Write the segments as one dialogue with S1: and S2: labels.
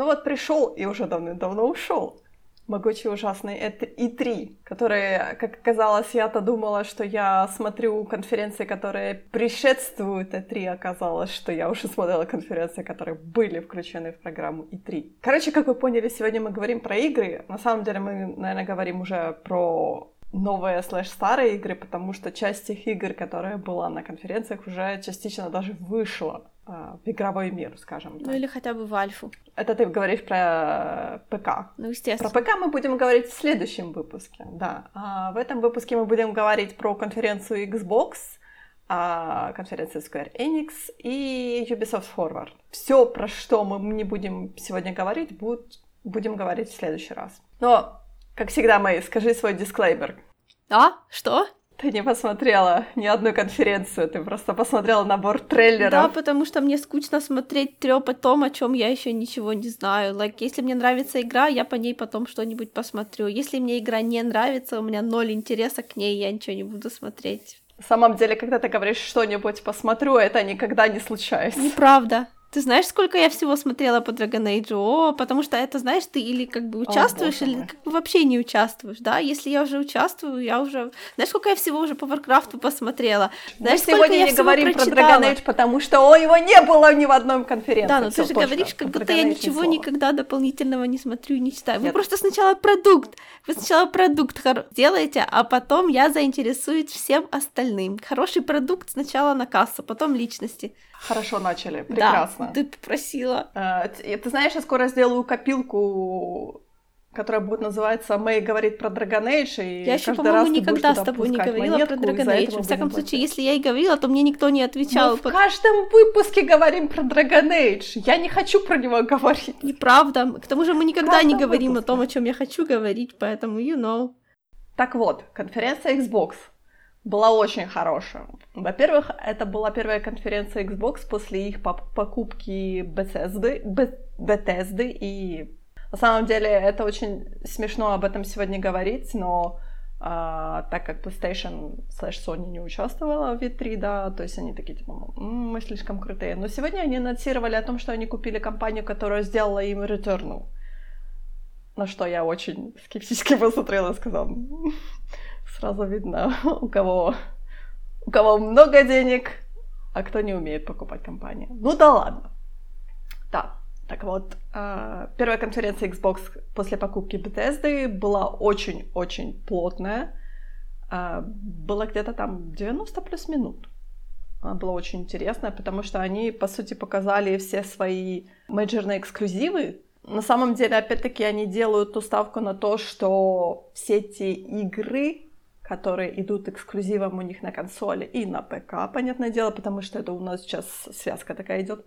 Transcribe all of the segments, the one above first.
S1: Ну вот пришел и уже давным-давно ушел. Могучий ужасный И3, который, как оказалось, я-то думала, что я смотрю конференции, которые предшествуют И3, оказалось, что я уже смотрела конференции, которые были включены в программу И3. Короче, как вы поняли, сегодня мы говорим про игры. На самом деле мы, наверное, говорим уже про новые слэш-старые игры, потому что часть тех игр, которая была на конференциях, уже частично даже вышла а, в игровой мир, скажем
S2: так. Ну или хотя бы в альфу.
S1: Это ты говоришь про ПК.
S2: Ну, естественно.
S1: Про ПК мы будем говорить в следующем выпуске, да. А в этом выпуске мы будем говорить про конференцию Xbox, а, конференцию Square Enix и Ubisoft Forward. Все, про что мы не будем сегодня говорить, будут, будем говорить в следующий раз. Но как всегда, Мэй, скажи свой дисклеймер.
S2: А? Что?
S1: Ты не посмотрела ни одну конференцию, ты просто посмотрела набор трейлеров.
S2: Да, потому что мне скучно смотреть трёп о том, о чем я еще ничего не знаю. Like, если мне нравится игра, я по ней потом что-нибудь посмотрю. Если мне игра не нравится, у меня ноль интереса к ней, я ничего не буду смотреть.
S1: В самом деле, когда ты говоришь что-нибудь посмотрю, это никогда не случается.
S2: Неправда. Ты знаешь, сколько я всего смотрела по Dragon Age? О, потому что это, знаешь, ты или как бы участвуешь, О, или как бы вообще не участвуешь, да? Если я уже участвую, я уже... Знаешь, сколько я всего уже по Варкрафту посмотрела? Знаешь,
S1: Мы сегодня не говорим прочитала? про Dragon Age, потому что о, его не было ни в одном конференции.
S2: Да, но Всё, ты же точно. говоришь, как будто я ничего никогда дополнительного не смотрю и не читаю. Нет. Вы просто сначала продукт, вы сначала продукт делаете, а потом я заинтересуюсь всем остальным. Хороший продукт сначала на кассу, потом личности.
S1: Хорошо начали, прекрасно.
S2: Да, ты попросила.
S1: А, ты знаешь, я скоро сделаю копилку которая будет называться «Мэй говорит про Dragon Age», и
S2: Я еще, по-моему, никогда с тобой не говорила про Dragon Age. Во всяком случае, если я и говорила, то мне никто не отвечал.
S1: Мы в каждом выпуске говорим про Dragon Age. Я не хочу про него говорить.
S2: Неправда. К тому же мы никогда не говорим выпуске. о том, о чем я хочу говорить, поэтому you know.
S1: Так вот, конференция Xbox была очень хорошая. Во-первых, это была первая конференция Xbox после их покупки Bethesda, Bethesda, и на самом деле это очень смешно об этом сегодня говорить, но а, так как PlayStation slash Sony не участвовала в E3, да, то есть они такие, типа, мы слишком крутые. Но сегодня они анонсировали о том, что они купили компанию, которая сделала им Returnal. На что я очень скептически посмотрела и сказала, Сразу видно, у кого, у кого много денег, а кто не умеет покупать компании. Ну да ладно. Да, так вот, а, первая конференция Xbox после покупки Bethesda была очень-очень плотная. А, было где-то там 90 плюс минут. Она была очень интересная, потому что они, по сути, показали все свои мейджорные эксклюзивы. На самом деле, опять-таки, они делают ту ставку на то, что все эти игры которые идут эксклюзивом у них на консоли и на ПК, понятное дело, потому что это у нас сейчас связка такая идет.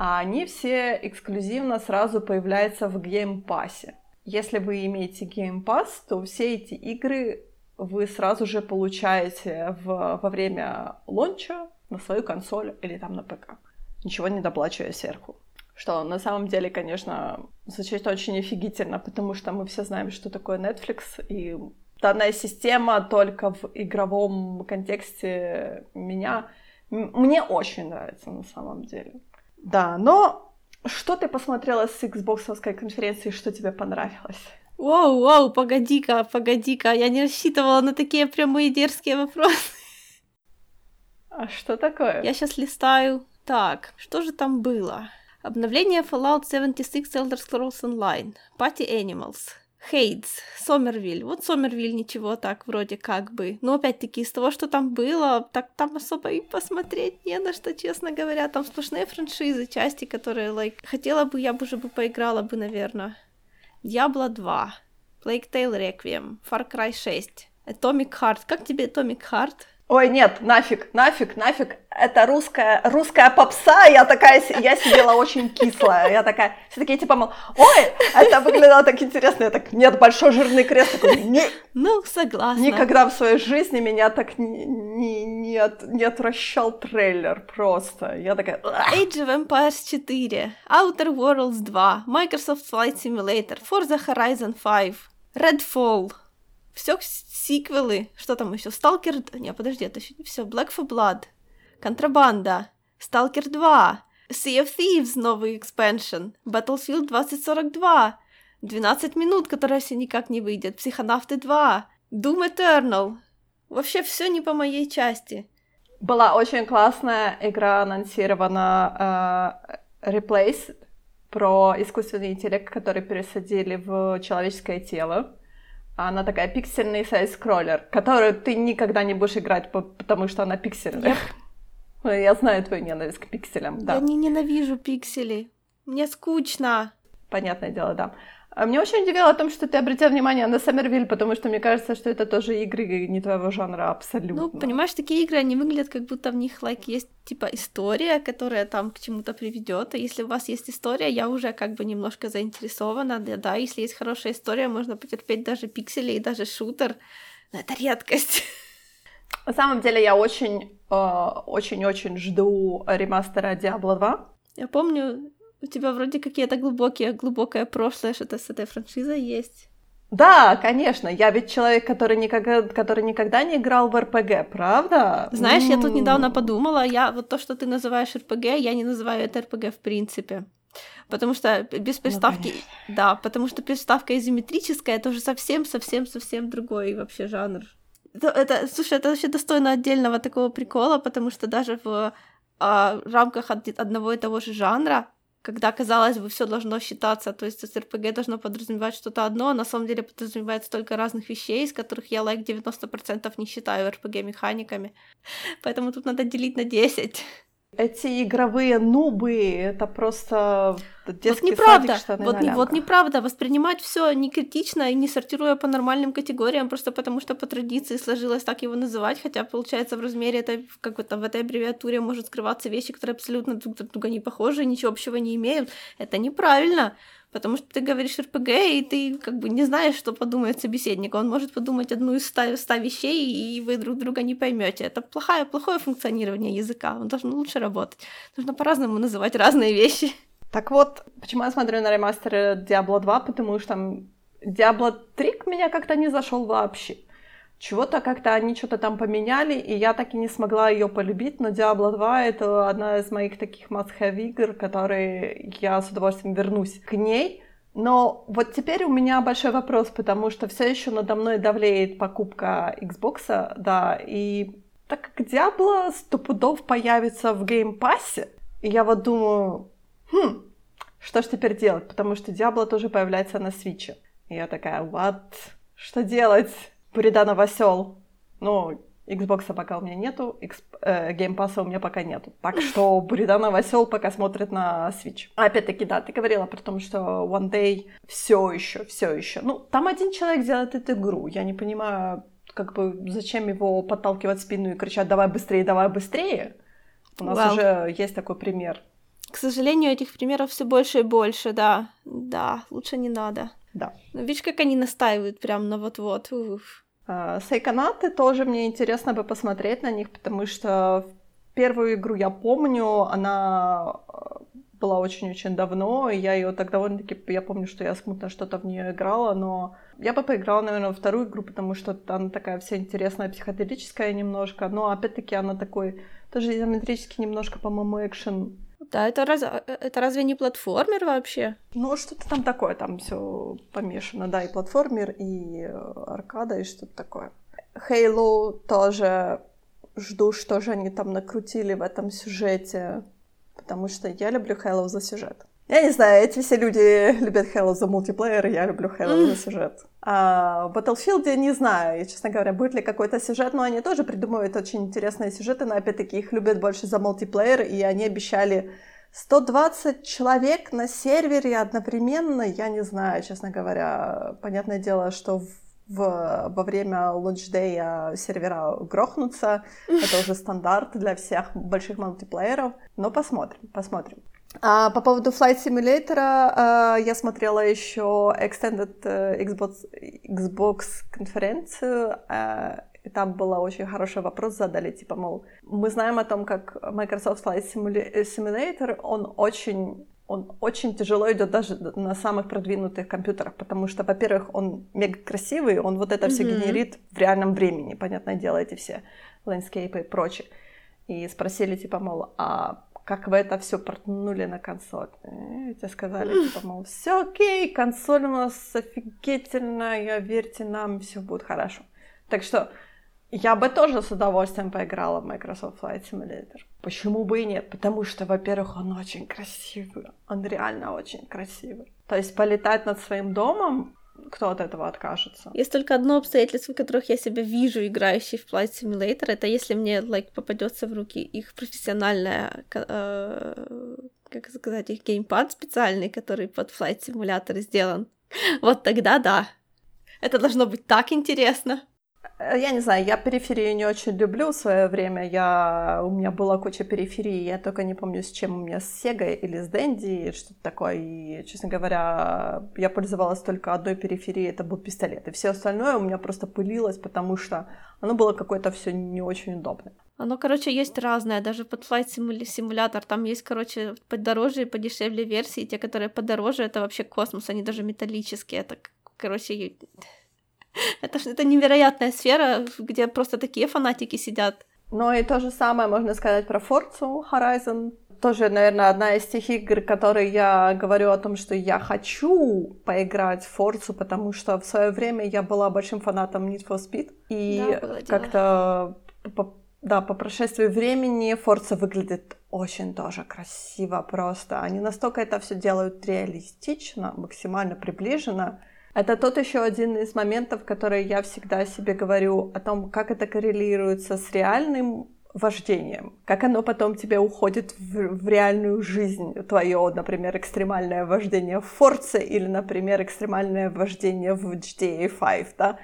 S1: А они все эксклюзивно сразу появляются в Game Pass е. Если вы имеете Game Pass, то все эти игры вы сразу же получаете в, во время лонча на свою консоль или там на ПК, ничего не доплачивая сверху. Что на самом деле, конечно, звучит очень офигительно, потому что мы все знаем, что такое Netflix, и данная система только в игровом контексте меня... Мне очень нравится на самом деле. Да, но что ты посмотрела с Xbox конференции, что тебе понравилось?
S2: Воу, воу, погоди-ка, погоди-ка, я не рассчитывала на такие прямые дерзкие вопросы.
S1: А что такое?
S2: Я сейчас листаю. Так, что же там было? Обновление Fallout 76 Elder Scrolls Online, Party Animals, Хейтс, Сомервиль. Вот Сомервиль ничего так вроде как бы. Но опять-таки из того, что там было, так там особо и посмотреть не на что, честно говоря. Там сплошные франшизы, части, которые, like, хотела бы, я бы уже бы поиграла бы, наверное. Diablo 2, Plague Tale Requiem, Far Cry 6, Atomic Heart. Как тебе Atomic Heart?
S1: Ой, нет, нафиг, нафиг, нафиг. Это русская, русская попса. Я такая, я сидела очень кислая. Я такая, все такие типа, мол, ой, это выглядело так интересно. Я так, нет, большой жирный крест. Такой, не,
S2: ну, согласна.
S1: Никогда в своей жизни меня так не, не, не, от, не отвращал трейлер просто. Я такая...
S2: Age of Empires 4, Outer Worlds 2, Microsoft Flight Simulator, Forza Horizon 5, Redfall, все сиквелы, что там еще? Сталкер... Не, подожди, это еще не все. Black for Blood, Контрабанда, Сталкер 2, Sea of Thieves новый экспеншн, Battlefield 2042, 12 минут, которая все никак не выйдет, Психонавты 2, Doom Eternal. Вообще все не по моей части.
S1: Была очень классная игра анонсирована uh, Replace про искусственный интеллект, который пересадили в человеческое тело. Она такая пиксельный сайз-скроллер, которую ты никогда не будешь играть, потому что она пиксельная. Yep. Я знаю твою ненависть к пикселям, да.
S2: Я не ненавижу пиксели. Мне скучно.
S1: Понятное дело, да. А мне очень удивило о том, что ты обратил внимание на Саммервиль, потому что мне кажется, что это тоже игры не твоего жанра абсолютно.
S2: Ну, понимаешь, такие игры, они выглядят, как будто в них like, есть типа история, которая там к чему-то приведет. И если у вас есть история, я уже как бы немножко заинтересована. Да, да, если есть хорошая история, можно потерпеть даже пиксели и даже шутер. Но это редкость.
S1: На самом деле я очень, э, очень-очень жду ремастера Diablo 2.
S2: Я помню, у тебя вроде какие-то глубокие, глубокое прошлое что-то с этой франшизой есть.
S1: Да, конечно. Я ведь человек, который никогда, который никогда не играл в РПГ, правда?
S2: Знаешь, я тут недавно подумала, я вот то, что ты называешь РПГ, я не называю это РПГ в принципе. Потому что без приставки... Ну, да, потому что приставка изометрическая, это уже совсем-совсем-совсем другой вообще жанр. Это, это, слушай, это вообще достойно отдельного такого прикола, потому что даже в а, рамках одного и того же жанра когда, казалось бы, все должно считаться, то есть РПГ должно подразумевать что-то одно, а на самом деле подразумевает столько разных вещей, из которых я лайк like, 90% не считаю РПГ-механиками. Поэтому тут надо делить на 10.
S1: Эти игровые нубы, это просто детский
S2: вот неправда,
S1: садик, штаны
S2: вот, вот неправда, воспринимать все не критично и не сортируя по нормальным категориям, просто потому что по традиции сложилось так его называть, хотя получается в размере это как бы там в этой аббревиатуре может скрываться вещи, которые абсолютно друг на друга не похожи, ничего общего не имеют. Это неправильно. Потому что ты говоришь РПГ, и ты как бы не знаешь, что подумает собеседник. Он может подумать одну из ста, ста вещей, и вы друг друга не поймете. Это плохое, плохое функционирование языка. Он должен лучше работать. Нужно по-разному называть разные вещи.
S1: Так вот, почему я смотрю на ремастер Diablo 2, потому что Diablo 3 меня как-то не зашел вообще чего-то как-то они что-то там поменяли, и я так и не смогла ее полюбить, но Diablo 2 это одна из моих таких must-have игр, которые я с удовольствием вернусь к ней. Но вот теперь у меня большой вопрос, потому что все еще надо мной давлеет покупка Xbox, да, и так как Diablo сто пудов появится в Game Pass е, и я вот думаю, хм, что ж теперь делать, потому что Diablo тоже появляется на Switch е. И я такая, what? Что делать? Буриданов осел. Ну, Xbox пока у меня нету, X, э, Game Pass у меня пока нету. Так что буриданов осел пока смотрит на Switch. Опять-таки, да, ты говорила про то, что One Day все еще, все еще. Ну, там один человек делает эту игру. Я не понимаю, как бы зачем его подталкивать в спину и кричать «давай быстрее, давай быстрее». У нас well. уже есть такой пример.
S2: К сожалению, этих примеров все больше и больше, да. Да, лучше не надо.
S1: Да.
S2: Ну, видишь, как они настаивают прям на вот-вот. Уф.
S1: А, Сайконаты тоже мне интересно бы посмотреть на них, потому что первую игру я помню, она э, была очень-очень давно, и я ее так довольно-таки, я помню, что я смутно что-то в нее играла, но я бы поиграла, наверное, во вторую игру, потому что она такая вся интересная, психоделическая немножко, но опять-таки она такой, тоже изометрически немножко, по-моему, экшен
S2: да, это, раз, э, это разве не платформер вообще?
S1: Ну, что-то там такое, там все помешано, да, и платформер, и э, аркада, и что-то такое. Halo тоже жду, что же они там накрутили в этом сюжете, потому что я люблю Halo за сюжет. Я не знаю, эти все люди любят Halo за мультиплеер, я люблю Halo mm. за сюжет. А в Battlefield не знаю, честно говоря, будет ли какой-то сюжет, но они тоже придумывают очень интересные сюжеты, но опять-таки их любят больше за мультиплеер, и они обещали 120 человек на сервере одновременно, я не знаю, честно говоря. Понятное дело, что в, в, во время лунчдея сервера грохнутся, это уже стандарт для всех больших мультиплееров, но посмотрим, посмотрим. А по поводу Flight Simulator а, я смотрела еще Extended э, Xbox, Xbox конференцию, а, и там был очень хороший вопрос задали, типа, мол, мы знаем о том, как Microsoft Flight Simulator, он очень он очень тяжело идет даже на самых продвинутых компьютерах, потому что, во-первых, он мега красивый, он вот это mm-hmm. все генерит в реальном времени, понятное дело, эти все ландскейпы и прочее. И спросили, типа, мол, а как вы это все портнули на консоль. И тебе сказали, типа, мол, все окей, консоль у нас офигительная, верьте нам, все будет хорошо. Так что я бы тоже с удовольствием поиграла в Microsoft Flight Simulator. Почему бы и нет? Потому что, во-первых, он очень красивый. Он реально очень красивый. То есть полетать над своим домом кто от этого откажется?
S2: Есть только одно обстоятельство, в которых я себя вижу играющей в Flight Simulator, это если мне like, попадется в руки их профессиональная, э, как сказать, их геймпад специальный, который под Flight Simulator сделан. Вот тогда да. Это должно быть так интересно.
S1: Э, я не знаю, я периферию не очень люблю в свое время. Я... У меня была куча периферии, я только не помню, с чем у меня, с Sega или с Dendy, что-то такое. И, честно говоря, я пользовалась только одной периферией, это был пистолет. И все остальное у меня просто пылилось, потому что оно было какое-то все не очень удобное.
S2: Оно, короче, есть разное, даже под Flight Simulator, там есть, короче, подороже и подешевле версии, те, которые подороже, это вообще космос, они даже металлические, это, короче, это, это невероятная сфера, где просто такие фанатики сидят.
S1: Ну и то же самое можно сказать про Forza Horizon. Тоже, наверное, одна из тех игр, которые я говорю о том, что я хочу поиграть в Forza, потому что в свое время я была большим фанатом Need for Speed. И да, как-то по, да, по прошествии времени Forza выглядит очень тоже красиво просто. Они настолько это все делают реалистично, максимально приближенно. Это тот еще один из моментов, который я всегда себе говорю о том, как это коррелируется с реальным вождением, как оно потом тебе уходит в, в реальную жизнь, твое, например, экстремальное вождение в Форце или, например, экстремальное вождение в GTA 5, да,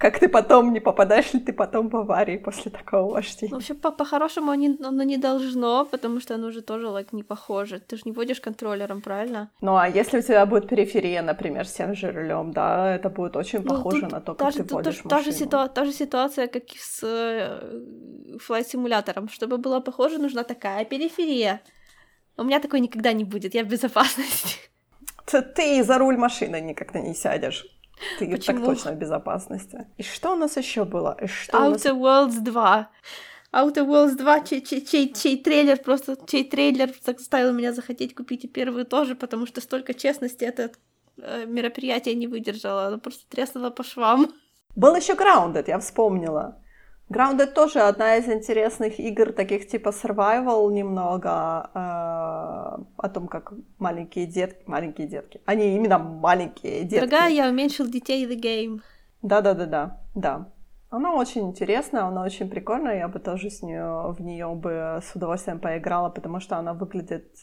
S1: как ты потом, не попадаешь ли ты потом в аварии после такого вождения?
S2: Ну, вообще, по- по-хорошему оно, оно не должно, потому что оно уже тоже like, не похоже. Ты же не водишь контроллером, правильно?
S1: Ну, а если у тебя будет периферия, например, с тем же рулем, да, это будет очень ну, похоже на то, как даже, ты водишь
S2: тут, машину. Та же, ситуа- та же ситуация, как и с э, флайт-симулятором. Чтобы было похоже, нужна такая периферия. У меня такой никогда не будет, я в безопасности.
S1: Ты, ты за руль машины никогда не сядешь. Ты Почему? так точно в безопасности. И что у нас еще было? И что
S2: Outer нас... Worlds 2. Outer Worlds 2, чей, чей, чей, чей трейлер просто, чей трейлер заставил меня захотеть купить и первую тоже, потому что столько честности это э, мероприятие не выдержало, оно просто треснуло по швам.
S1: Был еще Grounded, я вспомнила. Grounded тоже одна из интересных игр, таких типа survival немного, э, о том, как маленькие детки, маленькие детки, они именно маленькие детки.
S2: Дорогая, я уменьшил детей The Game.
S1: Да-да-да-да, да. Она очень интересная, она очень прикольная, я бы тоже с нее, в нее бы с удовольствием поиграла, потому что она выглядит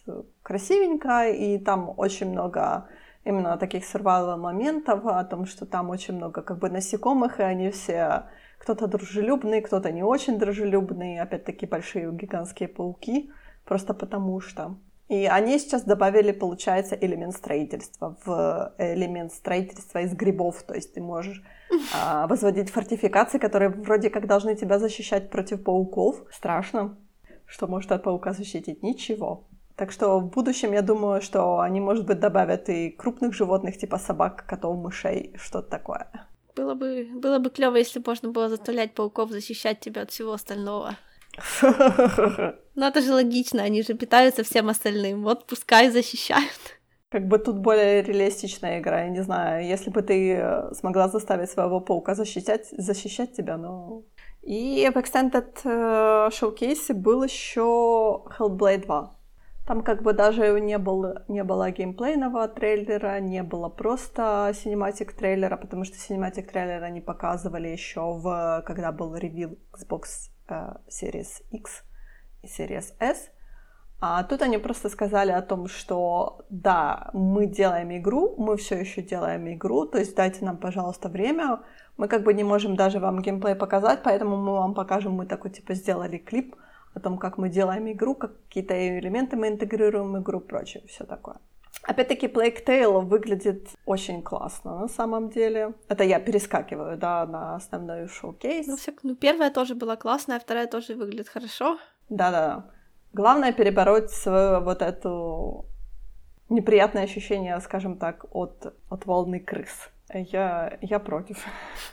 S1: красивенько, и там очень много именно таких survival моментов, о том, что там очень много как бы насекомых, и они все кто-то дружелюбный, кто-то не очень дружелюбный, опять-таки большие гигантские пауки, просто потому что. И они сейчас добавили, получается, элемент строительства в элемент строительства из грибов, то есть ты можешь а, возводить фортификации, которые вроде как должны тебя защищать против пауков. Страшно, что может от паука защитить ничего. Так что в будущем я думаю, что они, может быть, добавят и крупных животных, типа собак, котов, мышей, что-то такое.
S2: Было бы, было бы клево, если можно было заставлять пауков защищать тебя от всего остального. Но это же логично, они же питаются всем остальным. Вот пускай защищают.
S1: Как бы тут более реалистичная игра, я не знаю. Если бы ты э, смогла заставить своего паука защищать, защищать тебя, ну... И в Extended э, showcase е был еще Hellblade 2. Там как бы даже не было, не было геймплейного трейлера, не было просто cinematic трейлера, потому что cinematic трейлера не показывали еще в, когда был reveal Xbox э, Series X и Series S. А тут они просто сказали о том, что да, мы делаем игру, мы все еще делаем игру, то есть дайте нам, пожалуйста, время. Мы как бы не можем даже вам геймплей показать, поэтому мы вам покажем, мы такой типа сделали клип, о том, как мы делаем игру, как какие-то элементы мы интегрируем в игру, прочее, все такое. Опять-таки, Plague Tale выглядит очень классно на самом деле. Это я перескакиваю, да, на основной шоу-кейс.
S2: Ну, все, ну, первая тоже была классная, вторая тоже выглядит хорошо.
S1: Да-да. Главное перебороть свою вот эту неприятное ощущение, скажем так, от, от волны крыс. Я, я против.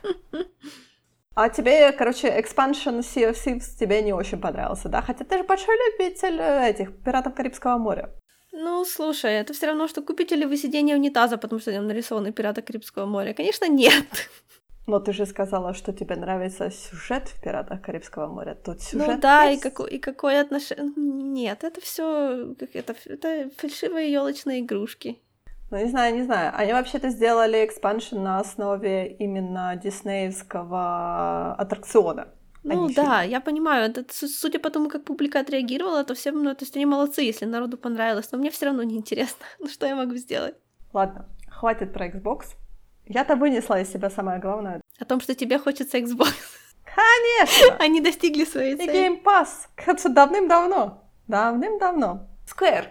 S1: А тебе, короче, expansion Sea of Thieves тебе не очень понравился, да? Хотя ты же большой любитель э, этих пиратов Карибского моря.
S2: Ну, слушай, это все равно, что купите ли вы сиденье унитаза, потому что там нарисованы пираты Карибского моря. Конечно, нет.
S1: Но ты же сказала, что тебе нравится сюжет в «Пиратах Карибского моря». Тут ну сюжет
S2: Ну да, есть? и, какой, и какое отношение... Нет, это все это, это фальшивые елочные игрушки.
S1: Ну, не знаю, не знаю. Они вообще-то сделали экспаншн на основе именно диснеевского аттракциона.
S2: Ну да, фильм. я понимаю. Это, судя по тому, как публика отреагировала, то всем, ну, то есть они молодцы, если народу понравилось. Но мне все равно неинтересно. ну что я могу сделать?
S1: Ладно, хватит про Xbox. Я-то вынесла из себя самое главное.
S2: О том, что тебе хочется Xbox.
S1: Конечно!
S2: Они достигли своей цели.
S1: И Game Pass. Кажется, давным-давно. Давным-давно. Square.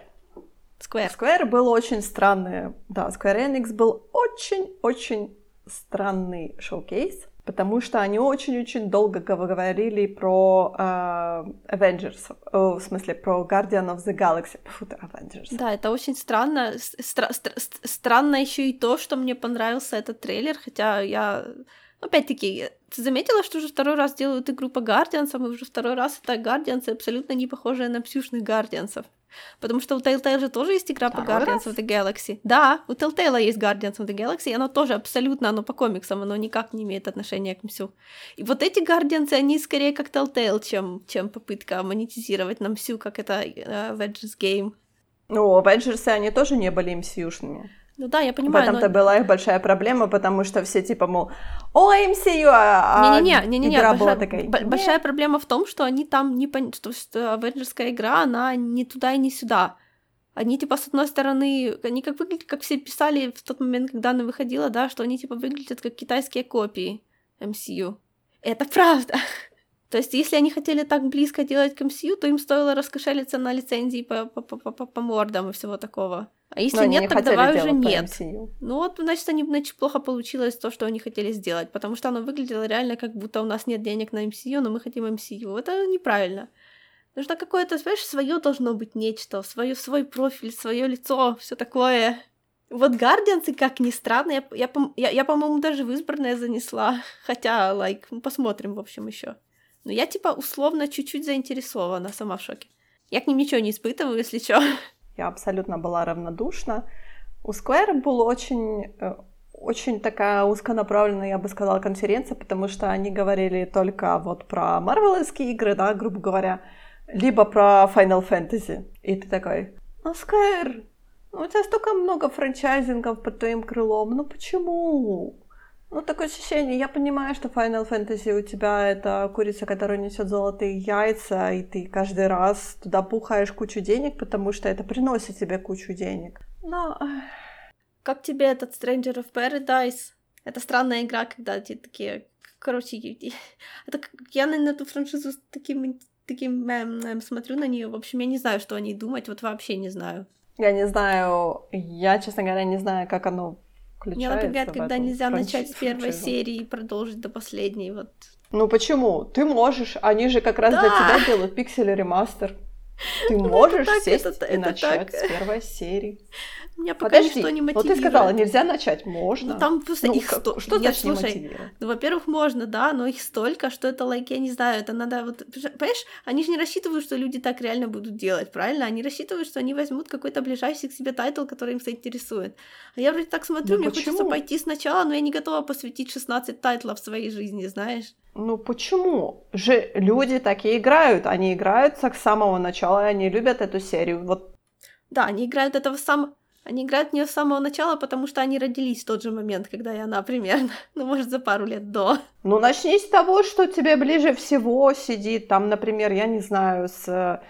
S2: Square.
S1: Square был очень странный. Да, Square Enix был очень-очень странный шоу-кейс, потому что они очень-очень долго говорили про э, Avengers, о, в смысле про Guardian of the Galaxy. Фу, Avengers.
S2: Да, это очень странно. Стра- стра- странно еще и то, что мне понравился этот трейлер, хотя я Опять-таки, ты заметила, что уже второй раз делают игру по Гардиансам, и уже второй раз это Гардиансы абсолютно не похожие на псюшных Гардиансов. Потому что у Telltale же тоже есть игра второй по Guardians раз? of the Galaxy. Да, у Telltale есть Guardians of the Galaxy, и оно тоже абсолютно, оно по комиксам, оно никак не имеет отношения к Мсю. И вот эти Guardians, они скорее как Telltale, чем, чем попытка монетизировать на Мсю, как это uh, Avengers Game.
S1: Ну, Avengers, они тоже не были мсюшными.
S2: Ну да, я понимаю.
S1: В этом-то но... была их большая проблема, потому что все типа, мол, о, MCU, а
S2: не-не-не, не-не-не, игра большая, была такая. Б- большая проблема в том, что они там не пон... что, что Авенджерская игра, она не туда и не сюда. Они, типа, с одной стороны, они как выглядят, как все писали в тот момент, когда она выходила, да, что они, типа, выглядят как китайские копии MCU. Это правда. То есть, если они хотели так близко делать к MCU, то им стоило раскошелиться на лицензии по, по, по, по, по мордам и всего такого. А если Но нет, не так давай уже нет. Ну вот, значит, они, значит, плохо получилось то, что они хотели сделать, потому что оно выглядело реально, как будто у нас нет денег на MCU, но мы хотим MCU. Это неправильно. Нужно какое-то, знаешь, свое должно быть нечто, свое, свой профиль, свое лицо, все такое. Вот Гардианцы, как ни странно, я, я, я, я по-моему, даже в избранное занесла. Хотя, лайк, like, посмотрим, в общем, еще. Но я, типа, условно чуть-чуть заинтересована, сама в шоке. Я к ним ничего не испытываю, если что.
S1: Я абсолютно была равнодушна. У Square была очень, э, очень такая узконаправленная, я бы сказала, конференция, потому что они говорили только вот про марвеловские игры, да, грубо говоря, либо про Final Fantasy. И ты такой, ну, Square, ну, у тебя столько много франчайзингов под твоим крылом, ну почему? Ну, такое ощущение, я понимаю, что Final Fantasy у тебя это курица, которая несет золотые яйца, и ты каждый раз туда пухаешь кучу денег, потому что это приносит тебе кучу денег. Но...
S2: Как тебе этот Stranger of Paradise? Это странная игра, когда эти такие... Короче, это я на эту франшизу с таким, таким эм, смотрю на нее. В общем, я не знаю, что о ней думать, вот вообще не знаю.
S1: Я не знаю, я, честно говоря, не знаю, как оно
S2: мне напрягает, когда нельзя начать с первой серии и продолжить до последней. Вот.
S1: Ну почему? Ты можешь, они же как раз да! для тебя делают пиксель ремастер. Ты ну, можешь так, сесть это, и это начать так. с первой серии.
S2: Меня пока Подожди, ничто не мотивирует.
S1: Вот ты сказала, нельзя начать, можно.
S2: Ну, там просто
S1: ну,
S2: их
S1: сто... Что Нет, значит
S2: слушай, ну, во-первых, можно, да, но их столько, что это, like, я не знаю, это надо вот... Понимаешь, они же не рассчитывают, что люди так реально будут делать, правильно? Они рассчитывают, что они возьмут какой-то ближайший к себе title, который им заинтересует. А я вроде так смотрю, ну, мне почему? хочется пойти сначала, но я не готова посвятить 16 title ов своей жизни, знаешь?
S1: Ну почему? Же люди такие играют, они играют с самого начала, и они любят эту серию. Вот.
S2: Да, они играют этого самого они играют в нее с самого начала, потому что они родились в тот же момент, когда и она примерно, ну, может, за пару лет до.
S1: Ну, начни с того, что тебе ближе всего сидит, там, например, я не знаю, с,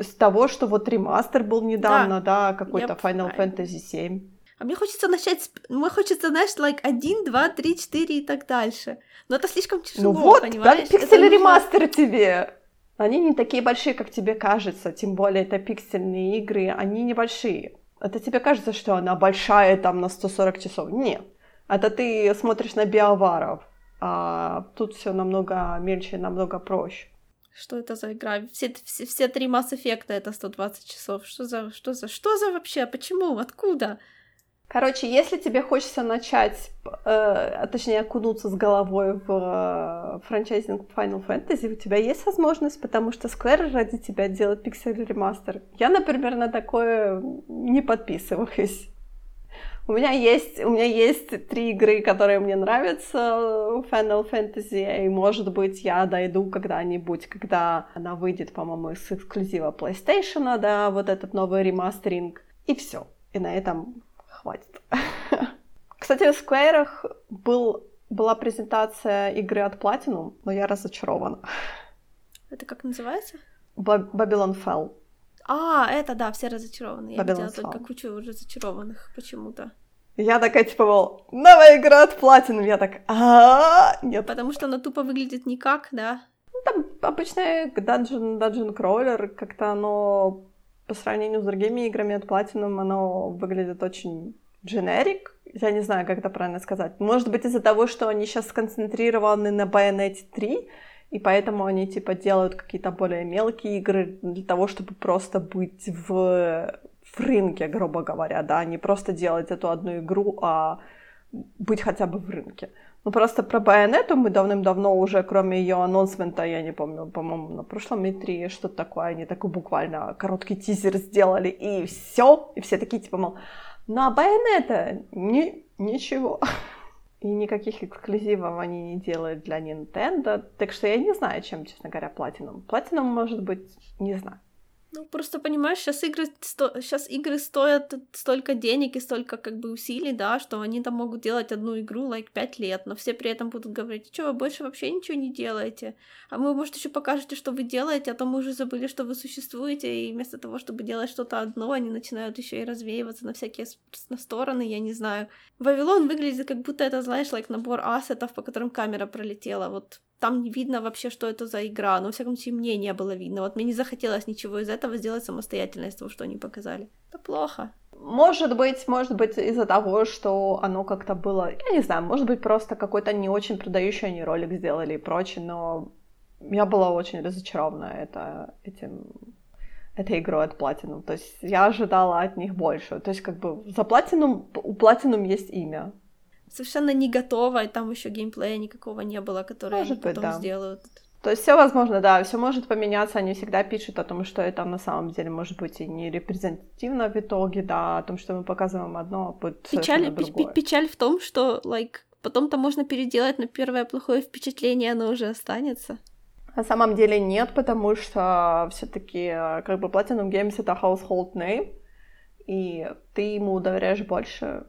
S1: с того, что вот ремастер был недавно, да, да какой-то Final Fantasy 7.
S2: А мне хочется начать, с... мне хочется, знаешь, like 1, 2, 3, 4 и так дальше. Но это слишком тяжело,
S1: ну вот,
S2: понимаешь?
S1: Да, пиксель ремастер нужно... тебе. Они не такие большие, как тебе кажется, тем более это пиксельные игры, они небольшие. Это тебе кажется, что она большая там на 140 часов? Нет. Это ты смотришь на биоваров. А тут все намного мельче, намного проще.
S2: Что это за игра? Все, все, все три Mass Effect это 120 часов. Что за, что за, что за вообще? Почему? Откуда?
S1: Короче, если тебе хочется начать, э, а точнее окунуться с головой в э, франчайзинг Final Fantasy, у тебя есть возможность, потому что Square ради тебя делает пиксель ремастер. Я, например, на такое не подписываюсь. У меня есть, у меня есть три игры, которые мне нравятся Final Fantasy, и, может быть, я дойду когда-нибудь, когда она выйдет, по-моему, из эксклюзива PlayStation, да, вот этот новый ремастеринг, и все. И на этом хватит. Кстати, в Square был, была презентация игры от Platinum, но я разочарована.
S2: Это как называется?
S1: Babylon Fell.
S2: А, это да, все разочарованы. Я видела только кучу разочарованных почему-то.
S1: Я такая, типа, мол, новая игра от Platinum. Я так, а нет.
S2: Потому что она тупо выглядит никак, да?
S1: Ну, там обычная Dungeon, Dungeon Crawler, как-то оно по сравнению с другими играми от Platinum, оно выглядит очень generic. Я не знаю, как это правильно сказать. Может быть, из-за того, что они сейчас сконцентрированы на Bayonetta 3, и поэтому они, типа, делают какие-то более мелкие игры для того, чтобы просто быть в, в рынке, грубо говоря, да, не просто делать эту одну игру, а быть хотя бы в рынке. Ну, просто про Байонету мы давным-давно уже, кроме ее анонсмента, я не помню, по-моему, на прошлом E3 что-то такое, они такой буквально короткий тизер сделали, и все, и все такие, типа, мол, на Байонета ни, ничего. И никаких эксклюзивов они не делают для Nintendo. Так что я не знаю, чем, честно говоря, Platinum. Platinum, может быть, не знаю.
S2: Ну, просто понимаешь, сейчас игры, сто... сейчас игры стоят столько денег и столько как бы усилий, да, что они там могут делать одну игру, like, пять лет, но все при этом будут говорить, что вы больше вообще ничего не делаете, а мы, может, еще покажете, что вы делаете, а то мы уже забыли, что вы существуете, и вместо того, чтобы делать что-то одно, они начинают еще и развеиваться на всякие на стороны, я не знаю. Вавилон выглядит как будто это, знаешь, like, набор ассетов, по которым камера пролетела, вот там не видно вообще, что это за игра. Но, во всяком случае, мне не было видно. Вот мне не захотелось ничего из этого сделать самостоятельно из того, что они показали. Это плохо.
S1: Может быть, может быть, из-за того, что оно как-то было, я не знаю, может быть, просто какой-то не очень продающий они ролик сделали и прочее, но я была очень разочарована это, этим этой игрой от Platinum. То есть я ожидала от них больше. То есть как бы за Platinum, у Platinum есть имя
S2: совершенно не готово, и там еще геймплея никакого не было, который может они быть, потом да. сделают.
S1: То есть все возможно, да, все может поменяться, они всегда пишут о том, что это на самом деле может быть и не репрезентативно в итоге, да, о том, что мы показываем одно, а будет
S2: печаль,
S1: другое.
S2: Печаль в том, что, like, потом-то можно переделать, но первое плохое впечатление, оно уже останется.
S1: На самом деле нет, потому что все-таки как бы Platinum Games это household name, и ты ему доверяешь больше,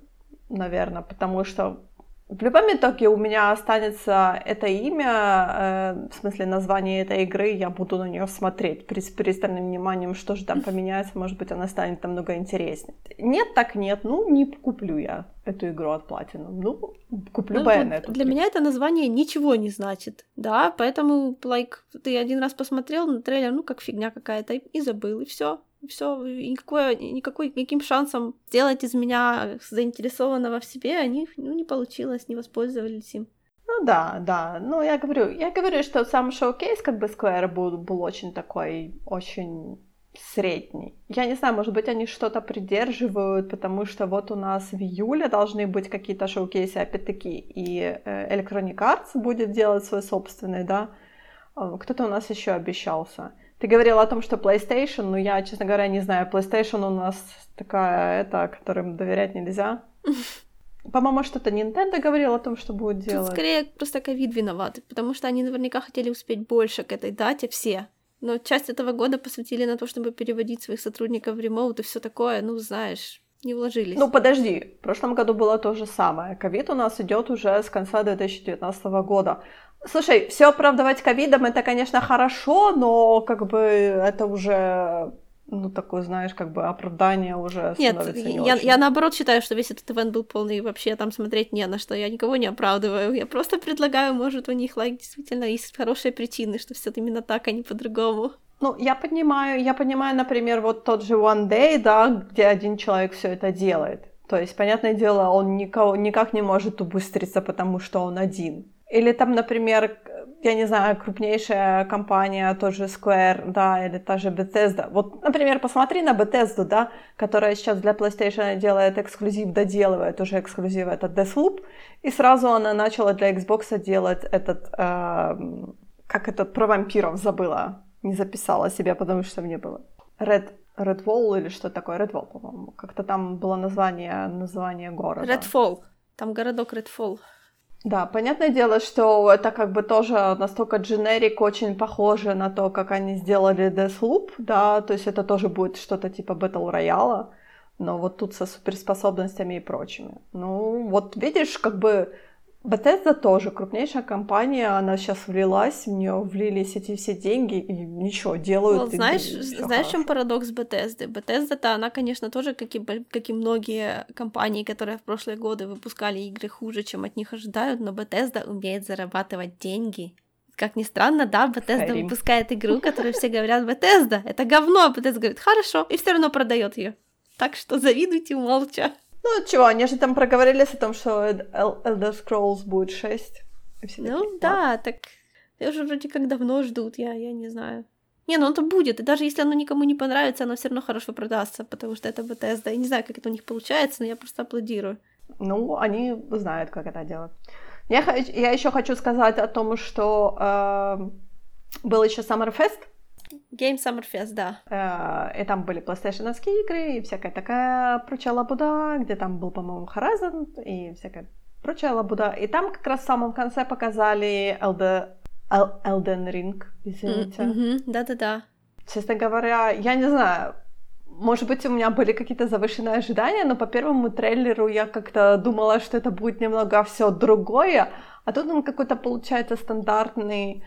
S1: наверное, потому что в любом итоге у меня останется это имя, э, в смысле название этой игры, я буду на нее смотреть при, с пристальным вниманием, что же там поменяется, может быть, она станет намного интереснее. Нет, так нет, ну, не куплю я эту игру от Platinum, ну, куплю ну, Bayonetta.
S2: Для меня это название ничего не значит, да, поэтому, like, ты один раз посмотрел на трейлер, ну, как фигня какая-то, и забыл, и все все, никакой, никаким шансом сделать из меня заинтересованного в себе они ну, не получилось, не воспользовались им.
S1: Ну да, да. Ну, я говорю, я говорю, что сам шоу-кейс, как бы Square был, был очень такой, очень средний. Я не знаю, может быть, они что-то придерживают, потому что вот у нас в июле должны быть какие-то шоу-кейсы, опять-таки, и э, Electronic Arts будет делать свой собственный, да. А, кто-то у нас еще обещался. Ты говорила о том, что PlayStation, но я, честно говоря, не знаю. PlayStation у нас такая, это, которым доверять нельзя. По-моему, что-то Nintendo говорил о том, что будет делать.
S2: Тут скорее просто ковид виноват, потому что они наверняка хотели успеть больше к этой дате все. Но часть этого года посвятили на то, чтобы переводить своих сотрудников в ремоут и все такое, ну, знаешь, не вложились.
S1: Ну, подожди, в прошлом году было то же самое. Ковид у нас идет уже с конца 2019 года. Слушай, все оправдывать ковидом это, конечно, хорошо, но как бы это уже ну, такое, знаешь, как бы оправдание уже
S2: Нет, не я, очень. я наоборот считаю, что весь этот ивент был полный, и вообще там смотреть не на что. Я никого не оправдываю. Я просто предлагаю, может, у них лайк действительно есть хорошие причины, что все именно так, а не по-другому.
S1: Ну, я понимаю, я понимаю, например, вот тот же One Day, да, где один человек все это делает. То есть, понятное дело, он никого, никак не может убыстриться, потому что он один. Или там, например, я не знаю, крупнейшая компания, тот же Square, да, или та же Bethesda. Вот, например, посмотри на Bethesda, да, которая сейчас для PlayStation делает эксклюзив, доделывает уже эксклюзив этот Deathloop, и сразу она начала для Xbox делать этот, э, как этот, про вампиров забыла, не записала себе, потому что мне было. Red, Redwall или что такое? Redwall, по-моему. Как-то там было название, название города.
S2: Redfall. Там городок Redfall.
S1: Да, понятное дело, что это как бы тоже настолько дженерик, очень похоже на то, как они сделали Deathloop, да, то есть это тоже будет что-то типа Battle Royale, но вот тут со суперспособностями и прочими. Ну, вот видишь, как бы Bethesda тоже крупнейшая компания, она сейчас влилась, в нее влились эти все деньги и ничего, делают.
S2: Ну, знаешь, знаешь, в чем парадокс Bethesda? Bethesda-то, она, конечно, тоже, как и, как и многие компании, которые в прошлые годы выпускали игры хуже, чем от них ожидают, но Bethesda умеет зарабатывать деньги. Как ни странно, да, Bethesda Skyrim. выпускает игру, которую все говорят, Bethesda, это говно, а Bethesda говорит, хорошо, и все равно продает ее. Так что завидуйте молча.
S1: Ну, чего, они же там проговорились о том, что Elder Scrolls будет 6.
S2: Ну, да, так я уже вроде как давно ждут, я, я не знаю. Не, ну это будет, и даже если оно никому не понравится, оно все равно хорошо продастся, потому что это Bethesda. Я не знаю, как это у них получается, но я просто аплодирую.
S1: Ну, они знают, как это делать. Я, я еще хочу сказать о том, что э, был еще Summerfest,
S2: Game Summer Fest, да.
S1: Э, и там были PlayStation игры и всякая такая прочая лабуда, где там был, по-моему, Horizon и всякая прочая лабуда. И там как раз в самом конце показали Elden, Elden Ring, извините.
S2: Mm-hmm. Да-да-да.
S1: Честно говоря, я не знаю, может быть, у меня были какие-то завышенные ожидания, но по первому трейлеру я как-то думала, что это будет немного все другое, а тут он какой-то получается стандартный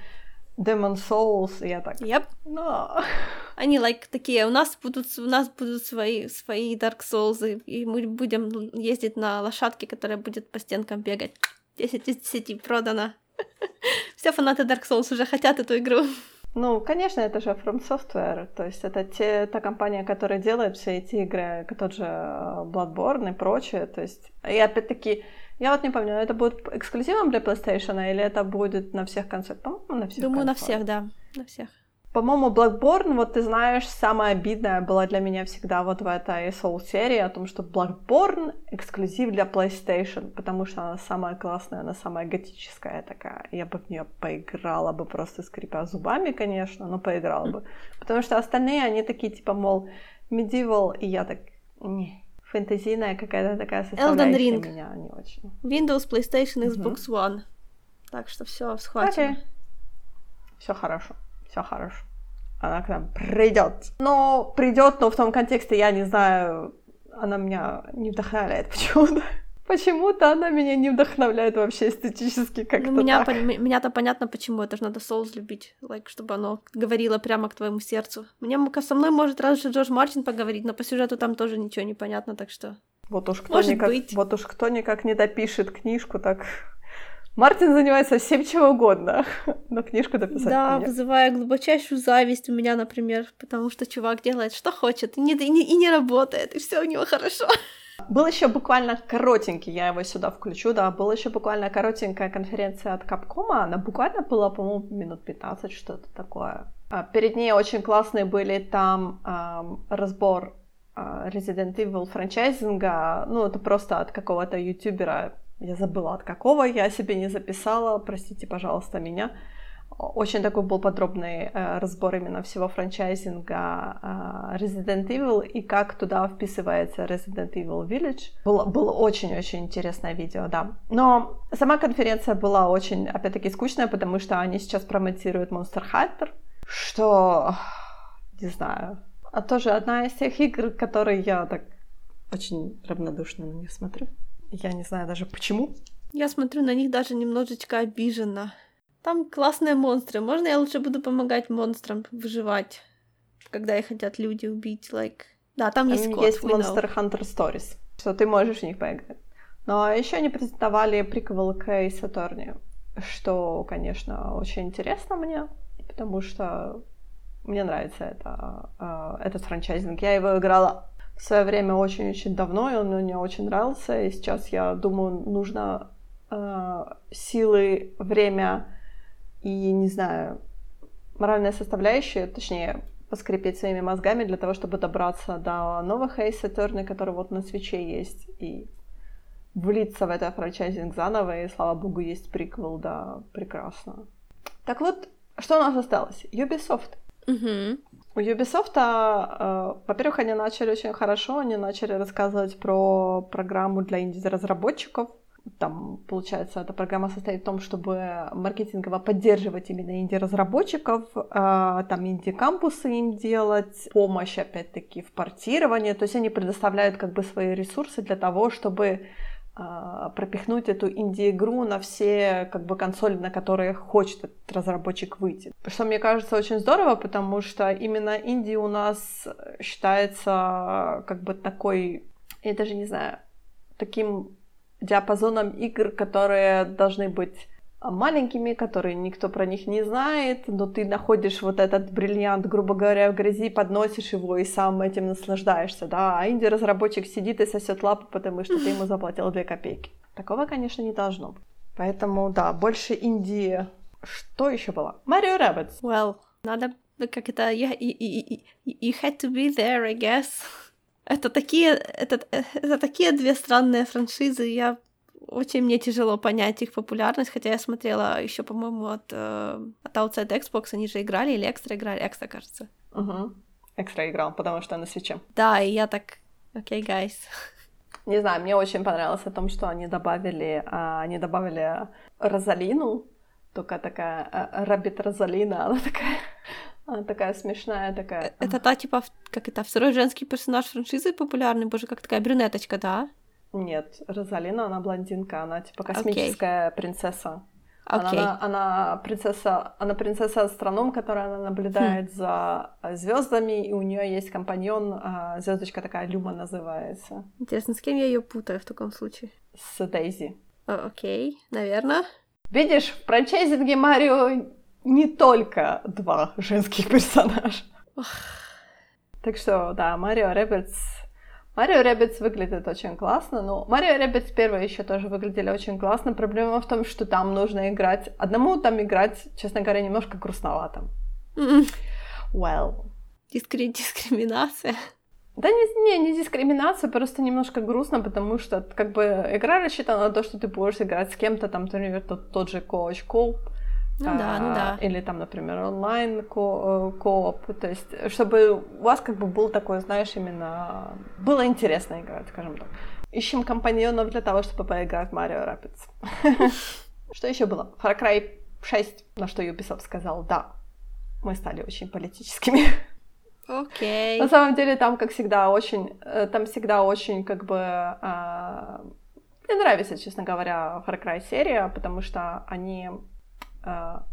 S1: Demon Souls, и я так...
S2: Yep.
S1: Но...
S2: Они like такие, у нас будут, у нас будут свои, свои Dark Souls, и мы будем ездить на лошадке, которая будет по стенкам бегать. 10 из 10 продано. Все фанаты Dark Souls уже хотят эту игру.
S1: Ну, конечно, это же From Software, то есть это те, та компания, которая делает все эти игры, тот же э, Bloodborne и прочее, то есть, и опять-таки, я вот не помню, это будет эксклюзивом для PlayStation или это будет на всех консолях? По-моему, на всех
S2: Думаю,
S1: консолях.
S2: на всех, да, на всех.
S1: По-моему, Blackborn, вот ты знаешь, самое обидное было для меня всегда вот в этой Soul-серии о том, что Blackborn эксклюзив для PlayStation, потому что она самая классная, она самая готическая такая. Я бы в нее поиграла бы просто скрипя зубами, конечно, но поиграла бы. Потому что остальные, они такие типа, мол, medieval, и я так, не, фэнтезийная какая-то такая составляющая Elden Ring. меня не очень.
S2: Windows, PlayStation, Xbox mm-hmm. One. Так что все схвачено. Okay.
S1: Все хорошо, все хорошо. Она к нам придет. Но придет, но в том контексте я не знаю, она меня не вдохновляет почему-то. Почему-то она меня не вдохновляет вообще эстетически как-то
S2: ну, меня,
S1: так.
S2: По, меня-то понятно, почему. Это же надо соус любить, like, чтобы оно говорило прямо к твоему сердцу. Мне со мной может разве Джордж Мартин поговорить, но по сюжету там тоже ничего не понятно, так что...
S1: Вот уж кто, может никак, быть. вот уж кто никак не допишет книжку, так Мартин занимается всем чем угодно, но книжку дописать
S2: Да, вызывая глубочайшую зависть у меня, например, потому что чувак делает, что хочет, и не, и не, и не работает, и все у него хорошо.
S1: Был еще буквально коротенький, я его сюда включу, да, была еще буквально коротенькая конференция от Капкома, она буквально была, по-моему, минут 15, что-то такое. А, перед ней очень классные были там эм, разбор э, Resident Evil франчайзинга, ну, это просто от какого-то ютубера, я забыла от какого, я себе не записала, простите, пожалуйста, меня. Очень такой был подробный э, разбор именно всего франчайзинга э, Resident Evil и как туда вписывается Resident Evil Village. Было, было очень-очень интересное видео, да. Но сама конференция была очень, опять-таки, скучная, потому что они сейчас промотируют Monster Hunter, что, не знаю, а тоже одна из тех игр, которые я так очень равнодушно на них смотрю. Я не знаю даже почему.
S2: Я смотрю на них даже немножечко обиженно. Там классные монстры. Можно я лучше буду помогать монстрам выживать, когда их хотят люди убить? Like... Да, там, там есть код.
S1: Есть Monster Hunter Stories, что ты можешь в них поиграть. Но еще они презентовали приквел к Ace Attorney, что, конечно, очень интересно мне, потому что мне нравится это, э, этот франчайзинг. Я его играла в свое время очень-очень давно, и он мне очень нравился, и сейчас я думаю, нужно э, силы, время и, не знаю, моральная составляющая, точнее, поскрипеть своими мозгами для того, чтобы добраться до новых Ace Attorney, который вот на свече есть, и влиться в это франчайзинг заново, и, слава богу, есть приквел, да, прекрасно. Так вот, что у нас осталось? Ubisoft.
S2: Угу.
S1: У Ubisoft, э, во-первых, они начали очень хорошо, они начали рассказывать про программу для инди-разработчиков. Там, получается, эта программа состоит в том, чтобы маркетингово поддерживать именно инди-разработчиков, э, там инди-кампусы им делать, помощь, опять-таки, в портировании. То есть они предоставляют как бы свои ресурсы для того, чтобы а, пропихнуть эту инди-игру на все как бы консоли, на которые хочет этот разработчик выйти. Что мне кажется очень здорово, потому что именно инди у нас считается как бы такой, я даже не знаю, таким диапазоном игр, которые должны быть маленькими, которые никто про них не знает, но ты находишь вот этот бриллиант, грубо говоря, в грязи, подносишь его и сам этим наслаждаешься, да, а инди-разработчик сидит и сосет лапу, потому что ты ему заплатил 2 копейки. Такого, конечно, не должно быть. Поэтому, да, больше инди. Что еще было? Марио Rabbids.
S2: Well, надо как это... You, you, you had to be there, I guess. Это такие, это, это такие две странные франшизы. Я очень мне тяжело понять их популярность, хотя я смотрела еще, по-моему, от, э, от Outside Xbox, они же играли или экстра играли, экстра, кажется.
S1: Угу. Экстра играл, потому что на свече.
S2: Да, и я так, окей, okay, guys.
S1: Не знаю, мне очень понравилось о том, что они добавили, а, они добавили Розалину, только такая а, Рабит Розалина, она такая, она такая смешная, такая.
S2: Это та, типа, как это, второй женский персонаж франшизы популярный, боже, как такая брюнеточка, да?
S1: Нет, Розалина, она блондинка, она типа космическая okay. принцесса.
S2: Okay.
S1: Она, она принцесса, она принцесса астроном, которая она наблюдает хм. за звездами, и у нее есть компаньон, а, звездочка такая Люма называется.
S2: Интересно, с кем я ее путаю в таком случае?
S1: С Дейзи.
S2: Окей, okay, наверное.
S1: Видишь, в франчайзинге Марио не только два женских персонажа. Так что, да, Mario Rabbids, Mario Rabbids выглядит очень классно, но Mario Rabbids первые еще тоже выглядели очень классно. Проблема в том, что там нужно играть... Одному там играть, честно говоря, немножко грустновато. Well.
S2: Дискри... Дискриминация.
S1: Да не, не, не дискриминация, просто немножко грустно, потому что как бы игра рассчитана на то, что ты будешь играть с кем-то, там, например, тот, тот же couch co-op,
S2: ну да, ну да.
S1: Или там, например, онлайн ко- э, кооп. То есть, чтобы у вас как бы был такой, знаешь, именно... Было интересно играть, скажем так. Ищем компаньонов для того, чтобы поиграть в Mario Rapids. Что еще было? Far Cry 6, на что Ubisoft сказал, да, мы стали очень политическими.
S2: Окей. Okay.
S1: На самом деле там, как всегда, очень, э, там всегда очень, как бы, а... мне нравится, честно говоря, Far Cry серия, потому что они а,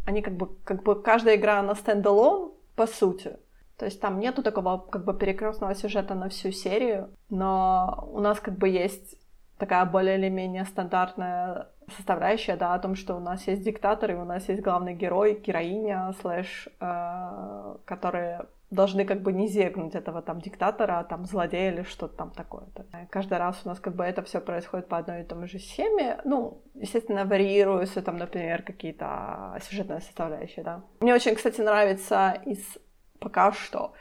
S1: они как бы, как бы каждая игра на standalone, по сути. То есть там нету такого как бы перекрестного сюжета на всю серию, но у нас как бы есть такая более или менее стандартная составляющая, да, о том, что у нас есть диктатор, и у нас есть главный герой, героиня, слэш, э, которые должны как бы низвергнуть этого там диктатора, там злодея или что-то там такое. -то. Каждый раз у нас как бы это все происходит по одной и той же схеме. Ну, естественно, варьируются там, например, какие-то сюжетные составляющие, да. Мне очень, кстати, нравится из пока что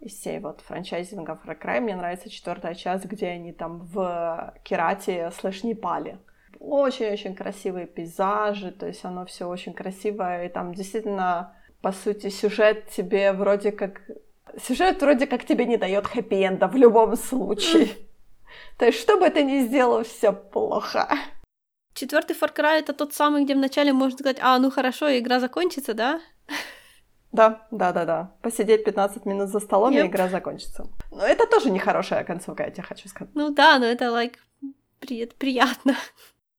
S1: из всей вот франчайзинга Far Cry мне нравится четвертая часть, где они там в Керате слэш Непале. Очень-очень красивые пейзажи, то есть оно все очень красивое, и там действительно по сути, сюжет тебе вроде как... Сюжет вроде как тебе не дает хэппи-энда в любом случае. То есть, что бы ты ни сделал, все плохо.
S2: Четвертый Far Cry это тот самый, где вначале можно сказать, а, ну хорошо, игра закончится, да?
S1: Да, да, да, да. Посидеть 15 минут за столом, yep. и игра закончится. Но это тоже нехорошая концовка, я тебе хочу сказать.
S2: Ну да, но это, like, при... приятно.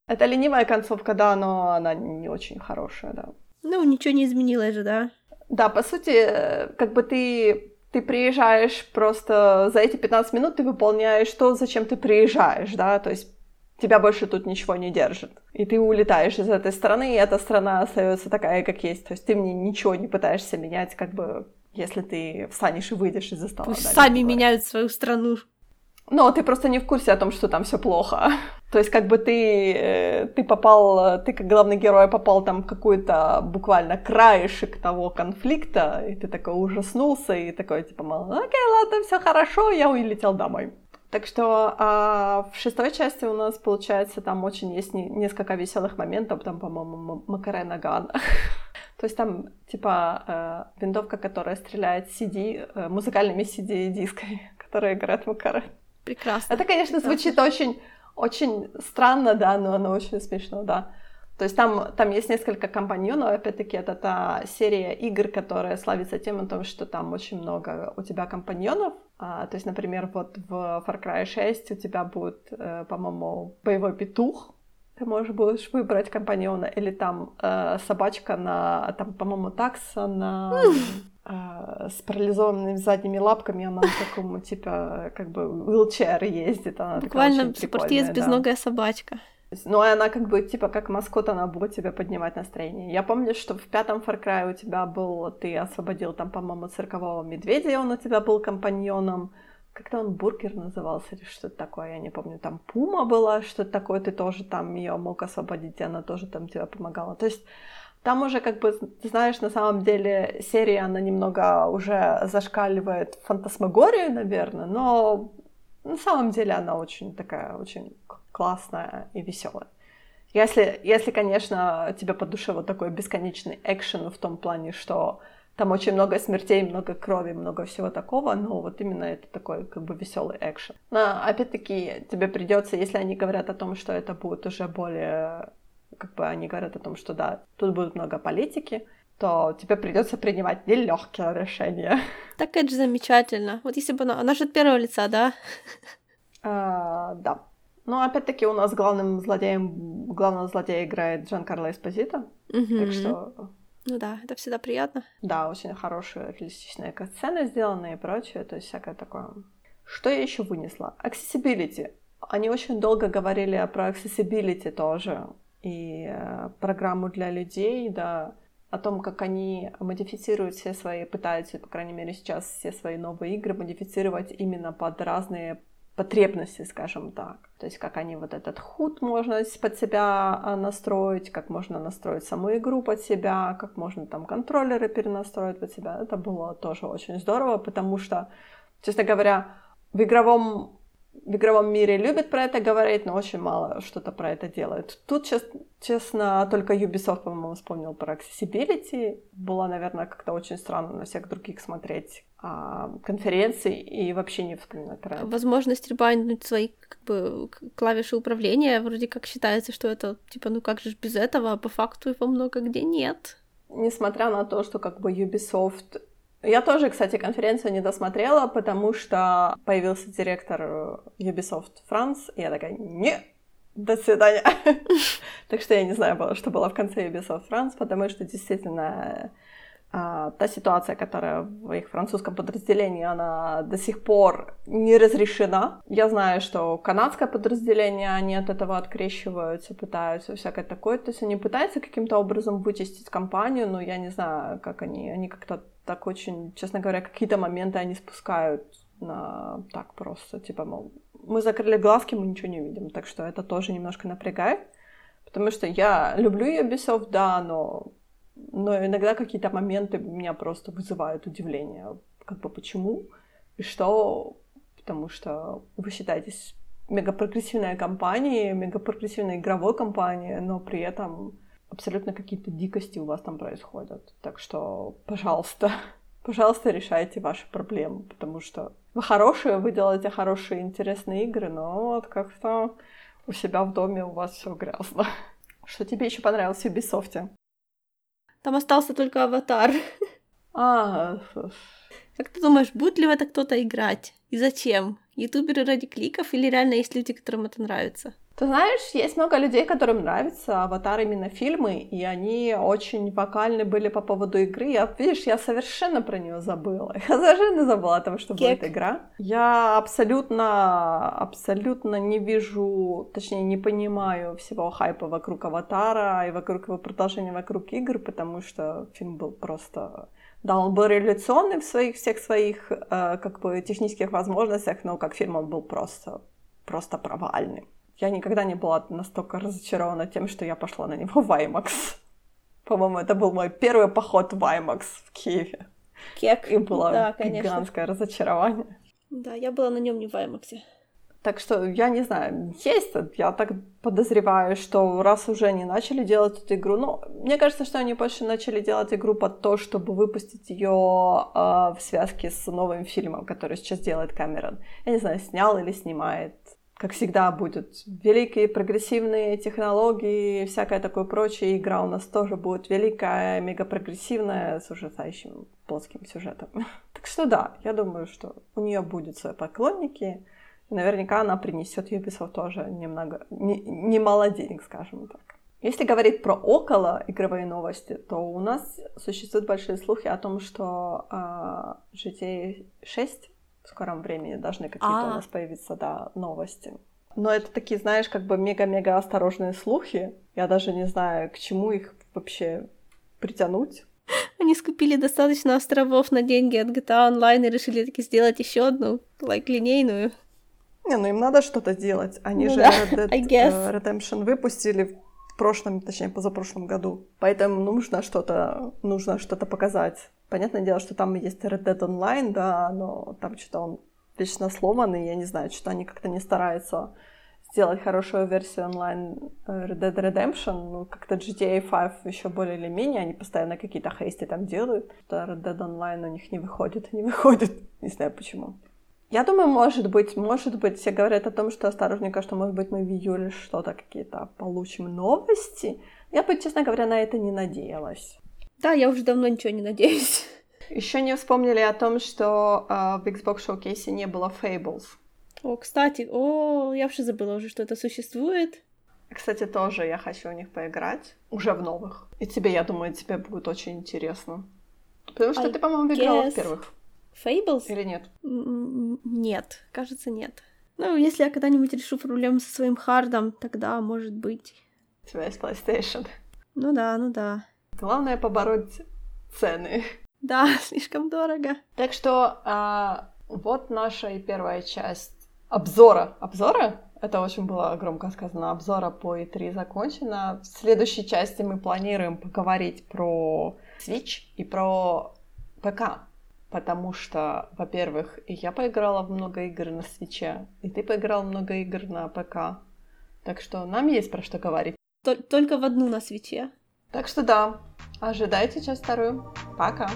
S1: Это ленивая концовка, да, но она не очень хорошая, да.
S2: Ну, ничего не изменилось же, да?
S1: Да, по сути, как бы ты, ты приезжаешь просто за эти 15 минут, ты выполняешь то, зачем ты приезжаешь, да, то есть тебя больше тут ничего не держит. И ты улетаешь из этой страны, и эта страна остается такая, как есть. То есть ты мне ничего не пытаешься менять, как бы, если ты встанешь и выйдешь из-за стола.
S2: Пусть да, сами меняют свою страну.
S1: Но ты просто не в курсе о том, что там все плохо. То есть как бы ты, э, ты попал, ты как главный герой попал там в какой-то буквально краешек того конфликта, и ты такой ужаснулся, и такой типа, окей, ладно, все хорошо, я улетел домой. Так что а, в шестой части у нас, получается, там очень есть не, несколько веселых моментов, там, по-моему, Макарена Ган. То есть там, типа, э, винтовка, которая стреляет CD, э, музыкальными CD-дисками, которые играют Макарен.
S2: Прекрасно.
S1: Это, конечно,
S2: Прекрасно.
S1: звучит очень, очень странно, да, но оно очень смешно, да. То есть там, там есть несколько компаньонов, опять-таки, это та серия игр, которая славится тем, том, что там очень много у тебя компаньонов. А, то есть, например, вот в Far Cry 6 у тебя будет, э, по-моему, боевой петух, ты можешь будешь выбрать компаньона, или там э, собачка на, там, по-моему, такса на с парализованными задними лапками, она на таком, типа, как бы, wheelchair ездит. Она
S2: Буквально спортивец безногая да. собачка.
S1: Ну, и она как бы, типа, как маскот, она будет тебе поднимать настроение. Я помню, что в пятом Far Cry у тебя был, ты освободил там, по-моему, циркового медведя, он у тебя был компаньоном. Как-то он бургер назывался или что-то такое, я не помню. Там Пума была, что-то такое, ты тоже там ее мог освободить, и она тоже там тебе помогала. То есть там уже, как бы, знаешь, на самом деле серия, она немного уже зашкаливает фантасмагорию, наверное, но на самом деле она очень такая, очень классная и веселая. Если, если, конечно, тебе по душе вот такой бесконечный экшен в том плане, что там очень много смертей, много крови, много всего такого, но вот именно это такой как бы веселый экшен. Но опять-таки тебе придется, если они говорят о том, что это будет уже более, как бы они говорят о том, что да, тут будет много политики, то тебе придется принимать нелегкие решения.
S2: Так это же замечательно. Вот если бы она, она же от первого лица, да?
S1: А, да. Но опять-таки у нас главным злодеем, главного злодея играет Джан Карло Эспозито.
S2: Угу.
S1: Так что...
S2: Ну да, это всегда приятно.
S1: Да, очень хорошие реалистичные сцены сделаны и прочее, то есть всякое такое. Что я еще вынесла? Accessibility. Они очень долго говорили про accessibility тоже, и э, программу для людей, да, о том, как они модифицируют все свои, пытаются, по крайней мере, сейчас все свои новые игры модифицировать именно под разные потребности, скажем так. То есть как они вот этот худ можно под себя а, настроить, как можно настроить саму игру под себя, как можно там контроллеры перенастроить под себя. Это было тоже очень здорово, потому что, честно говоря, в игровом в игровом мире любят про это говорить, но очень мало что-то про это делают. Тут, честно, только Ubisoft, по-моему, вспомнил про accessibility. Было, наверное, как-то очень странно на всех других смотреть а, конференции и вообще не вспоминать про это.
S2: Возможность ребайнуть свои как бы, клавиши управления, вроде как считается, что это, типа, ну как же без этого, а по факту его много где нет.
S1: Несмотря на то, что как бы Ubisoft я тоже, кстати, конференцию не досмотрела, потому что появился директор Ubisoft France, и я такая, не, до свидания. так что я не знаю, что было в конце Ubisoft France, потому что действительно а, та ситуация, которая в их французском подразделении, она до сих пор не разрешена. Я знаю, что канадское подразделение, они от этого открещиваются, пытаются всякое такое. То есть они пытаются каким-то образом вычистить компанию, но я не знаю, как они, они как-то так очень, честно говоря, какие-то моменты они спускают на так просто, типа, мол, мы закрыли глазки, мы ничего не видим, так что это тоже немножко напрягает, потому что я люблю Ubisoft, да, но, но иногда какие-то моменты меня просто вызывают удивление, как бы почему и что, потому что вы считаетесь мегапрогрессивной компанией, мегапрогрессивной игровой компанией, но при этом абсолютно какие-то дикости у вас там происходят. Так что, пожалуйста, пожалуйста, решайте ваши проблемы, потому что вы хорошие, вы делаете хорошие, интересные игры, но вот как-то у себя в доме у вас все грязно. Что тебе еще понравилось в Ubisoft?
S2: Там остался только аватар.
S1: А,
S2: как ты думаешь, будет ли в это кто-то играть? И зачем? Ютуберы ради кликов или реально есть люди, которым это нравится?
S1: Ты знаешь, есть много людей, которым нравится «Аватар» именно фильмы, и они очень вокальны были по поводу игры. Я, видишь, я совершенно про нее забыла. Я совершенно забыла о том, что Кек. будет игра. Я абсолютно, абсолютно не вижу, точнее, не понимаю всего хайпа вокруг «Аватара» и вокруг его продолжения вокруг игр, потому что фильм был просто Да, он был революционный в своих всех своих э, как бы технических возможностях, но как фильм он был просто, просто провальный. Я никогда не была настолько разочарована тем, что я пошла на него в IMAX. По-моему, это был мой первый поход в IMAX в Киеве.
S2: Кек.
S1: И было
S2: да, конечно.
S1: гигантское разочарование.
S2: Да, я была на нем не в IMAX.
S1: Так что, я не знаю, есть, я так подозреваю, что раз уже они начали делать эту игру, ну, мне кажется, что они больше начали делать игру под то, чтобы выпустить ее э, в связке с новым фильмом, который сейчас делает Камерон. Я не знаю, снял или снимает. Как всегда, будут великие прогрессивные технологии и всякое такое прочее. Игра у нас тоже будет великая, мегапрогрессивная, с ужасающим плоским сюжетом. Так что да, я думаю, что у нее будут свои поклонники, наверняка она принесет Ubisoft тоже немного, не, немало денег, скажем так. Если говорить про около игровые новости, то у нас существуют большие слухи о том, что э, GTA 6 в скором времени должны какие-то у нас появиться, да, новости. Но это такие, знаешь, как бы мега-мега осторожные слухи. Я даже не знаю, к чему их вообще притянуть.
S2: Они скупили достаточно островов на деньги от GTA Online и решили таки сделать еще одну, like, линейную.
S1: Не, ну им надо что-то делать. Они ну, же да, Red Dead uh, Redemption выпустили в прошлом, точнее, позапрошлом году. Поэтому нужно что-то, нужно что-то показать. Понятное дело, что там есть Red Dead Online, да, но там что-то он вечно сломанный, я не знаю, что они как-то не стараются сделать хорошую версию онлайн э, Red Dead Redemption, ну, как-то GTA 5 еще более или менее, они постоянно какие-то хейсты там делают, что Red Dead Online у них не выходит, не выходит, не знаю почему. Я думаю, может быть, может быть, все говорят о том, что осторожненько, что, может быть, мы в июле что-то какие-то получим новости. Я бы, честно говоря, на это не надеялась.
S2: Да, я уже давно ничего не надеюсь.
S1: Еще не вспомнили о том, что э, в Xbox Showcase не было Fables.
S2: О, кстати, о, я вообще забыла уже, что это существует.
S1: Кстати, тоже я хочу в них поиграть, уже в новых. И тебе, я думаю, тебе будет очень интересно. Потому что I ты, по-моему, играла в первых.
S2: Fables?
S1: Или нет?
S2: Нет, кажется, нет. Ну, если я когда-нибудь решу проблему со своим хардом, тогда, может быть.
S1: У тебя есть PlayStation.
S2: Ну да, ну да.
S1: Главное побороть цены.
S2: Да, слишком дорого.
S1: Так что а, вот наша и первая часть обзора. Обзора? Это очень было громко сказано. Обзора по E3 закончена. В следующей части мы планируем поговорить про Switch и про ПК потому что, во-первых, я поиграла в много игр на свече, и ты поиграл много игр на ПК. Так что нам есть про что говорить.
S2: Только в одну на свече.
S1: Так что да, ожидайте часть вторую. Пока.